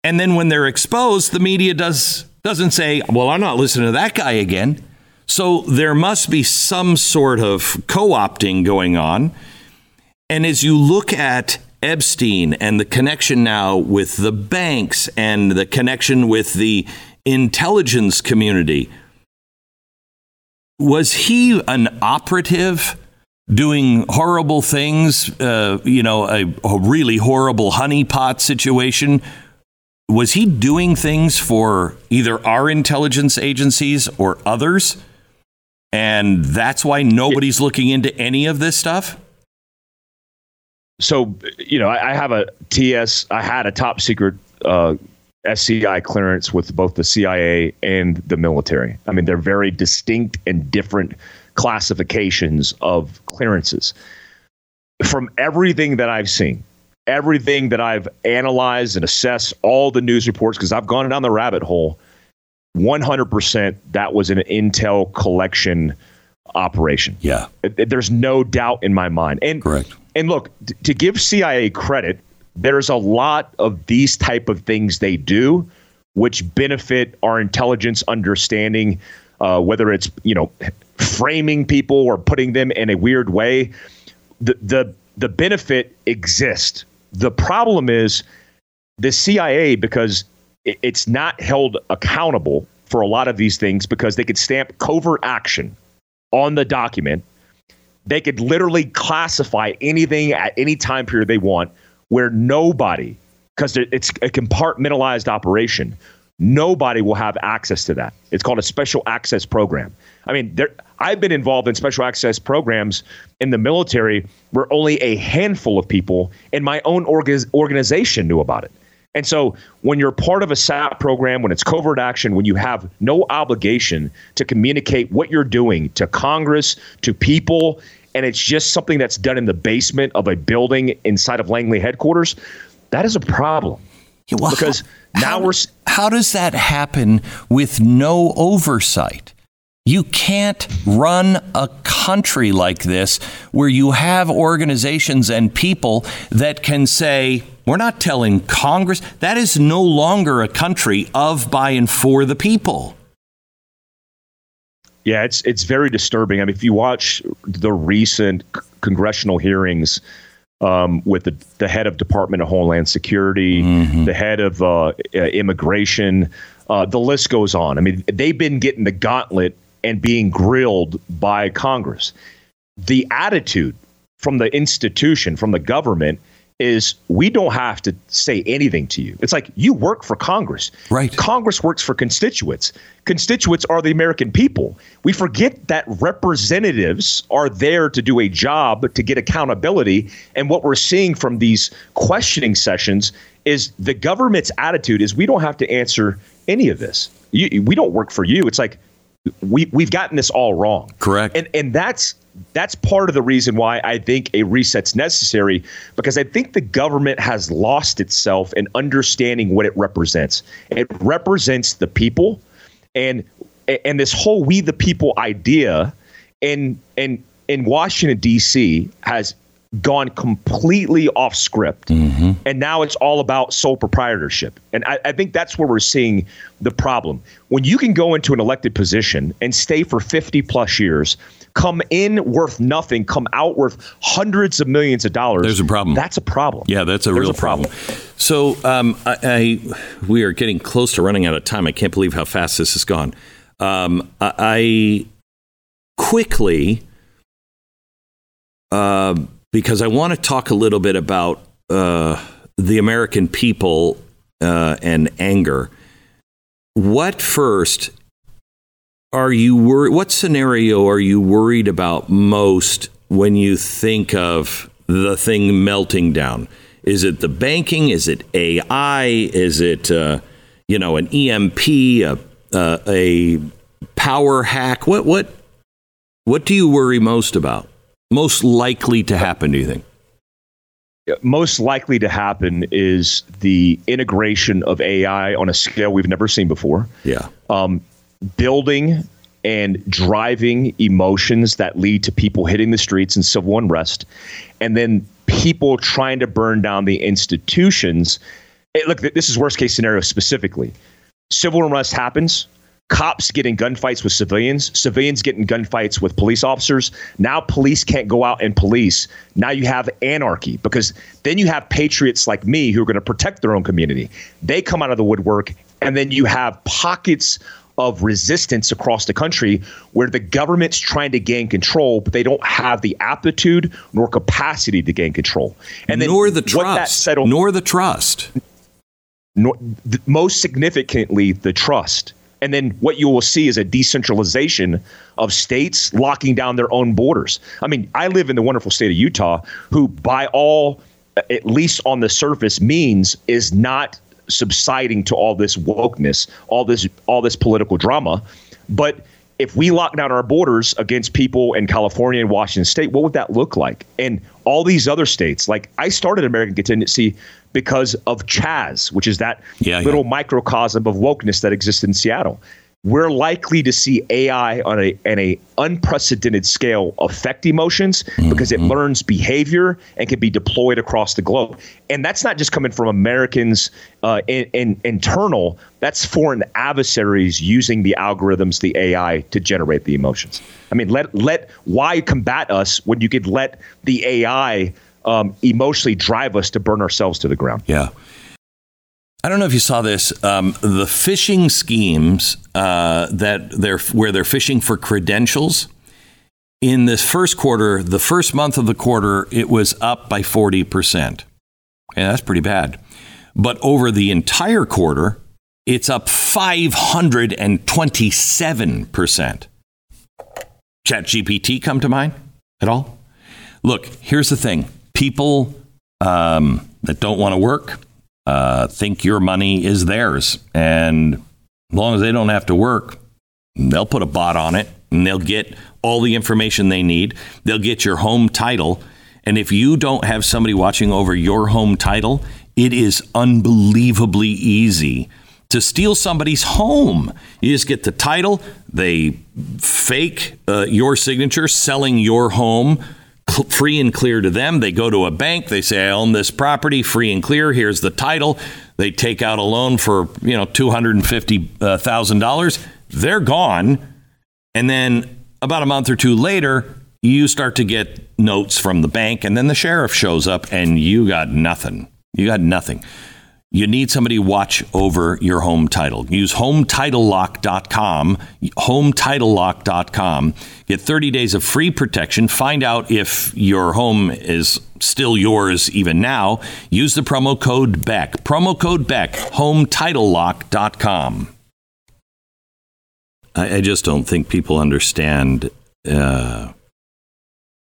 And then when they're exposed, the media does doesn't say, "Well, I'm not listening to that guy again." So there must be some sort of co-opting going on. And as you look at Epstein and the connection now with the banks and the connection with the intelligence community. Was he an operative doing horrible things? Uh, you know, a, a really horrible honeypot situation. Was he doing things for either our intelligence agencies or others? And that's why nobody's looking into any of this stuff? So you know, I, I, have a TS. I had a top secret uh, SCI clearance with both the CIA and the military. I mean, they're very distinct and different classifications of clearances. From everything that I've seen, everything that I've analyzed and assessed, all the news reports, because I've gone down the rabbit hole. 100% that was an intel collection operation. Yeah. There's no doubt in my mind. And correct. And look, to give CIA credit, there's a lot of these type of things they do which benefit our intelligence understanding uh, whether it's you know framing people or putting them in a weird way. The the the benefit exists the problem is the CIA because it's not held accountable for a lot of these things because they could stamp covert action on the document they could literally classify anything at any time period they want where nobody, because it's a compartmentalized operation, nobody will have access to that. It's called a special access program. I mean, there, I've been involved in special access programs in the military where only a handful of people in my own orga- organization knew about it. And so when you're part of a SAP program, when it's covert action, when you have no obligation to communicate what you're doing to Congress, to people, and it's just something that's done in the basement of a building inside of Langley headquarters, that is a problem. Yeah, well, because how, now how, we're. How does that happen with no oversight? You can't run a country like this where you have organizations and people that can say, we're not telling Congress. That is no longer a country of, by, and for the people. Yeah, it's it's very disturbing. I mean, if you watch the recent c- congressional hearings um, with the, the head of Department of Homeland Security, mm-hmm. the head of uh, immigration, uh, the list goes on. I mean, they've been getting the gauntlet and being grilled by Congress. The attitude from the institution, from the government, is we don't have to say anything to you. It's like you work for Congress. Right. Congress works for constituents. Constituents are the American people. We forget that representatives are there to do a job to get accountability. And what we're seeing from these questioning sessions is the government's attitude is we don't have to answer any of this. You, we don't work for you. It's like we we've gotten this all wrong. Correct. And and that's that's part of the reason why I think a reset's necessary because I think the government has lost itself in understanding what it represents. It represents the people and and this whole we the people idea in in in Washington D.C. has gone completely off script. Mm-hmm. And now it's all about sole proprietorship. And I, I, think that's where we're seeing the problem. When you can go into an elected position and stay for 50 plus years, come in worth nothing, come out worth hundreds of millions of dollars. There's a problem. That's a problem. Yeah, that's a There's real a problem. So um, I, I, we are getting close to running out of time. I can't believe how fast this has gone. Um, I, I quickly. Uh, because I want to talk a little bit about uh, the American people uh, and anger. What first are you worried? What scenario are you worried about most when you think of the thing melting down? Is it the banking? Is it AI? Is it uh, you know an EMP? A, uh, a power hack? What what what do you worry most about? most likely to happen, do you think? Most likely to happen is the integration of AI on a scale we've never seen before. Yeah. Um, building and driving emotions that lead to people hitting the streets and civil unrest, and then people trying to burn down the institutions. Look, this is worst case scenario specifically. Civil unrest happens cops getting gunfights with civilians, civilians getting gunfights with police officers. Now police can't go out and police. Now you have anarchy because then you have patriots like me who are going to protect their own community. They come out of the woodwork, and then you have pockets of resistance across the country where the government's trying to gain control, but they don't have the aptitude nor capacity to gain control. And then nor the trust, settled, nor the trust. Nor, most significantly, the trust and then what you will see is a decentralization of states locking down their own borders. I mean, I live in the wonderful state of Utah, who, by all, at least on the surface, means is not subsiding to all this wokeness, all this, all this political drama. But if we lock down our borders against people in California and Washington State, what would that look like? And all these other states, like I started American Contingency because of CHAZ, which is that yeah, little yeah. microcosm of wokeness that exists in Seattle. We're likely to see AI on a on a unprecedented scale affect emotions mm-hmm. because it learns behavior and can be deployed across the globe. And that's not just coming from Americans uh, in, in, internal. That's foreign adversaries using the algorithms, the AI, to generate the emotions. I mean, let let why combat us when you could let the AI um, emotionally drive us to burn ourselves to the ground. Yeah. I don't know if you saw this. Um, the phishing schemes uh, that they're where they're phishing for credentials in this first quarter, the first month of the quarter, it was up by forty percent. Yeah, that's pretty bad. But over the entire quarter, it's up five hundred and twenty-seven percent. ChatGPT come to mind at all? Look, here's the thing people um, that don't want to work uh, think your money is theirs. And as long as they don't have to work, they'll put a bot on it and they'll get all the information they need. They'll get your home title. And if you don't have somebody watching over your home title, it is unbelievably easy to steal somebody's home. You just get the title, they fake uh, your signature selling your home free and clear to them. They go to a bank, they say, I own this property, free and clear. Here's the title. They take out a loan for, you know, $250,000. Uh, They're gone. And then about a month or two later, you start to get notes from the bank, and then the sheriff shows up, and you got nothing. You got nothing. You need somebody to watch over your home title. Use hometitlelock.com, hometitlelock.com. Get 30 days of free protection. Find out if your home is still yours even now. Use the promo code BECK. Promo code BECK, hometitlelock.com. I, I just don't think people understand. Uh,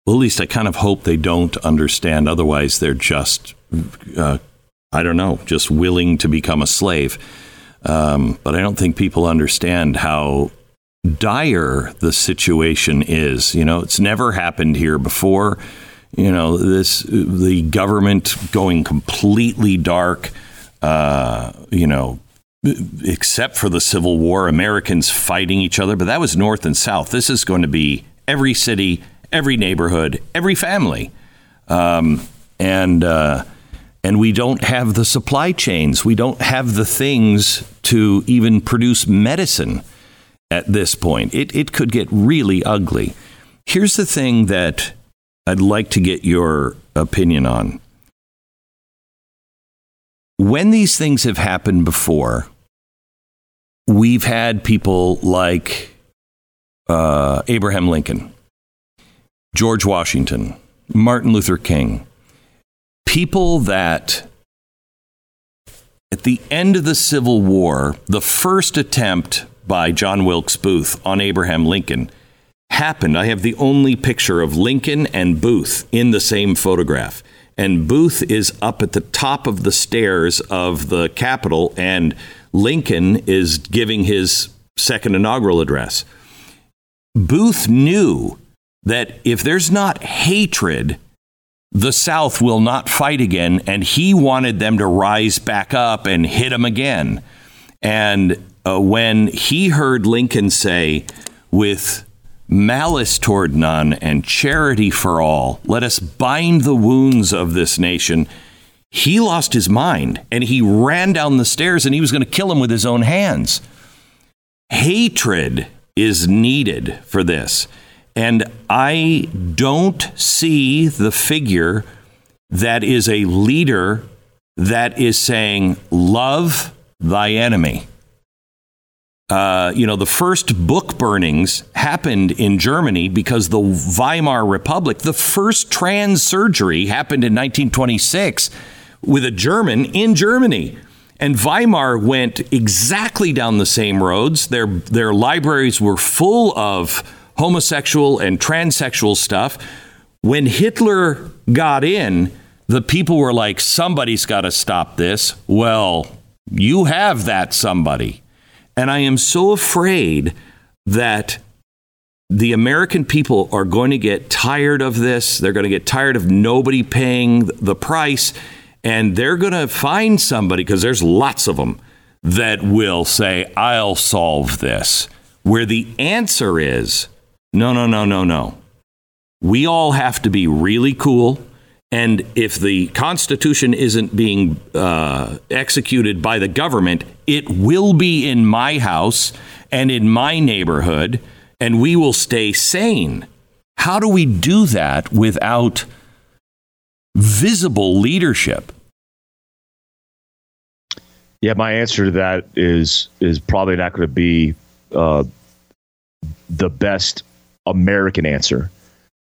well, at least I kind of hope they don't understand. Otherwise, they're just uh, I don't know, just willing to become a slave. Um, but I don't think people understand how dire the situation is. You know, it's never happened here before. You know, this the government going completely dark. Uh, you know, except for the Civil War, Americans fighting each other, but that was North and South. This is going to be every city, every neighborhood, every family, um, and. Uh, and we don't have the supply chains. We don't have the things to even produce medicine at this point. It, it could get really ugly. Here's the thing that I'd like to get your opinion on. When these things have happened before, we've had people like uh, Abraham Lincoln, George Washington, Martin Luther King, people that at the end of the Civil War, the first attempt by John Wilkes Booth on Abraham Lincoln happened. I have the only picture of Lincoln and Booth in the same photograph. And Booth is up at the top of the stairs of the Capitol, and Lincoln is giving his second inaugural address. Booth knew that if there's not hatred the South will not fight again, and he wanted them to rise back up and hit them again. And uh, when he heard Lincoln say, with malice toward none and charity for all, let us bind the wounds of this nation, he lost his mind and he ran down the stairs and he was going to kill him with his own hands. Hatred is needed for this. And I don't see the figure that is a leader that is saying, Love thy enemy. Uh, you know, the first book burnings happened in Germany because the Weimar Republic, the first trans surgery happened in 1926 with a German in Germany. And Weimar went exactly down the same roads. Their, their libraries were full of homosexual and transsexual stuff. When Hitler got in, the people were like, somebody's got to stop this. Well, you have that somebody. And I am so afraid that the American people are going to get tired of this. They're going to get tired of nobody paying the price. And they're going to find somebody, because there's lots of them, that will say, I'll solve this. Where the answer is, no, no, no, no, no. We all have to be really cool. And if the Constitution isn't being uh, executed by the government, it will be in my house and in my neighborhood, and we will stay sane. How do we do that without visible leadership? Yeah, my answer to that is is probably not going to be uh, the best American answer.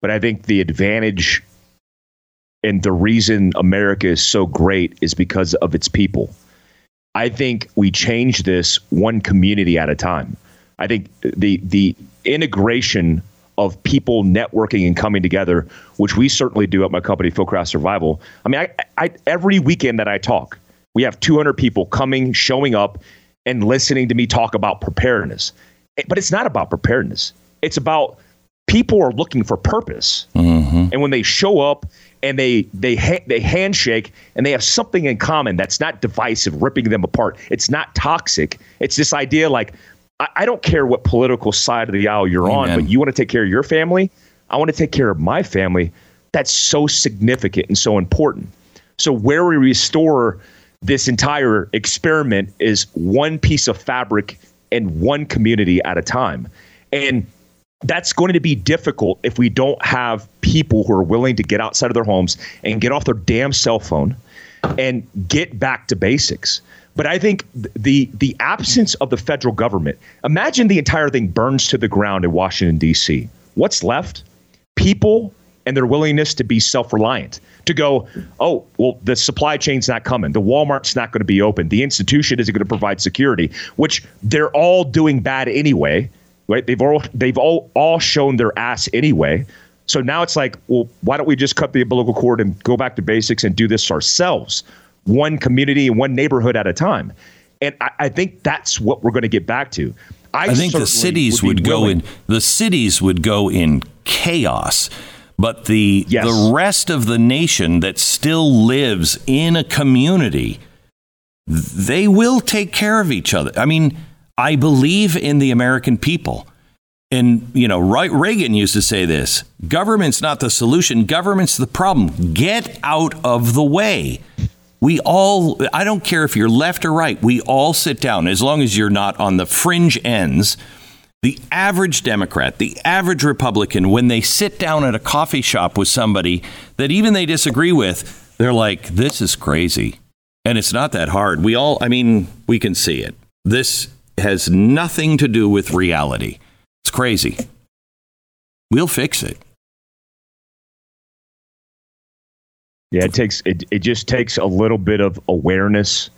But I think the advantage and the reason America is so great is because of its people. I think we change this one community at a time. I think the the integration of people networking and coming together, which we certainly do at my company, Fieldcraft Survival. I mean, I, I, every weekend that I talk, we have 200 people coming, showing up, and listening to me talk about preparedness. But it's not about preparedness. It's about people are looking for purpose. Mm-hmm. And when they show up and they they ha- they handshake and they have something in common that's not divisive, ripping them apart. It's not toxic. It's this idea like I, I don't care what political side of the aisle you're Amen. on, but you want to take care of your family. I want to take care of my family. That's so significant and so important. So where we restore this entire experiment is one piece of fabric and one community at a time. And that's going to be difficult if we don't have people who are willing to get outside of their homes and get off their damn cell phone and get back to basics. But I think the the absence of the federal government. Imagine the entire thing burns to the ground in Washington D.C. What's left? People and their willingness to be self-reliant. To go, oh, well, the supply chain's not coming. The Walmart's not going to be open. The institution isn't going to provide security, which they're all doing bad anyway. Right? They've all they've all all shown their ass anyway. So now it's like, well, why don't we just cut the umbilical cord and go back to basics and do this ourselves? one community and one neighborhood at a time. And I, I think that's what we're going to get back to. I, I think the cities would, would go in the cities would go in chaos. But the yes. the rest of the nation that still lives in a community, they will take care of each other. I mean, I believe in the American people. And, you know, right Reagan used to say this government's not the solution, government's the problem. Get out of the way. We all, I don't care if you're left or right, we all sit down as long as you're not on the fringe ends. The average Democrat, the average Republican, when they sit down at a coffee shop with somebody that even they disagree with, they're like, this is crazy. And it's not that hard. We all, I mean, we can see it. This has nothing to do with reality. It's crazy. We'll fix it. Yeah, it takes it, it just takes a little bit of awareness.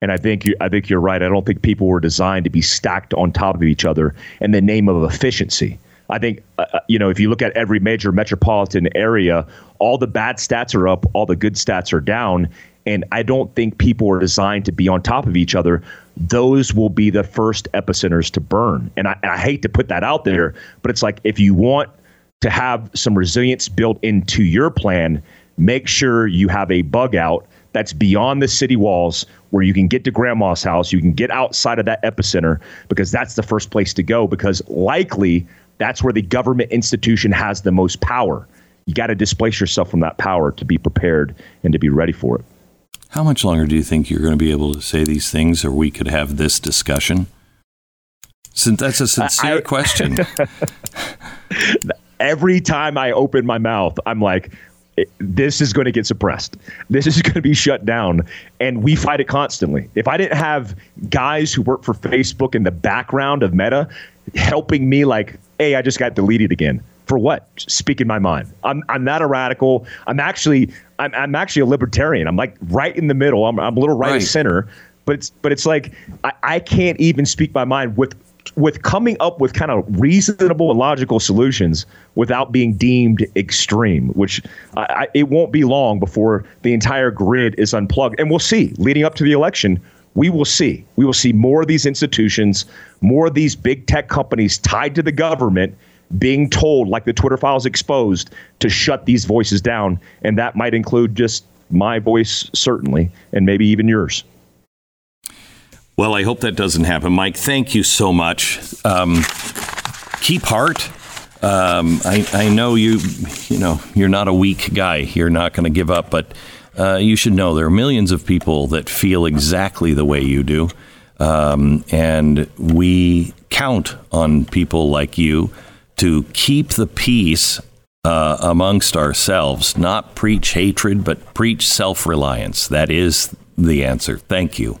And I think you I think you're right. I don't think people were designed to be stacked on top of each other in the name of efficiency. I think uh, uh, you know if you look at every major metropolitan area, all the bad stats are up, all the good stats are down, and I don't think people are designed to be on top of each other. Those will be the first epicenters to burn. And I, I hate to put that out there, but it's like if you want to have some resilience built into your plan, make sure you have a bug out that's beyond the city walls where you can get to grandma's house, you can get outside of that epicenter because that's the first place to go because likely that's where the government institution has the most power. You got to displace yourself from that power to be prepared and to be ready for it. How much longer do you think you're going to be able to say these things or we could have this discussion? Since that's a sincere I, [laughs] question. Every time I open my mouth, I'm like, this is going to get suppressed. This is [laughs] going to be shut down. And we fight it constantly. If I didn't have guys who work for Facebook in the background of Meta helping me, like, hey, I just got deleted again. For what? Speaking my mind. I'm, I'm not a radical. I'm actually I'm, I'm actually a libertarian. I'm like right in the middle. I'm, I'm a little right, right. of center. But it's but it's like I, I can't even speak my mind with with coming up with kind of reasonable and logical solutions without being deemed extreme, which I, it won't be long before the entire grid is unplugged. And we'll see leading up to the election. We will see. We will see more of these institutions, more of these big tech companies tied to the government being told, like the Twitter files exposed, to shut these voices down. And that might include just my voice, certainly, and maybe even yours. Well, I hope that doesn't happen. Mike, thank you so much. Um, keep heart. Um, I, I know you, you know, you're not a weak guy. You're not going to give up, but uh, you should know there are millions of people that feel exactly the way you do. Um, and we count on people like you to keep the peace uh, amongst ourselves, not preach hatred, but preach self reliance. That is the answer. Thank you.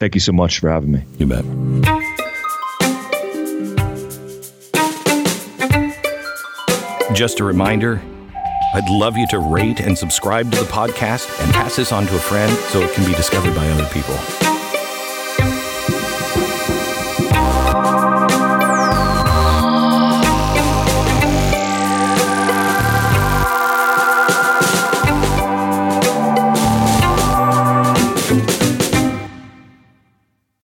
Thank you so much for having me. You bet. Just a reminder I'd love you to rate and subscribe to the podcast and pass this on to a friend so it can be discovered by other people.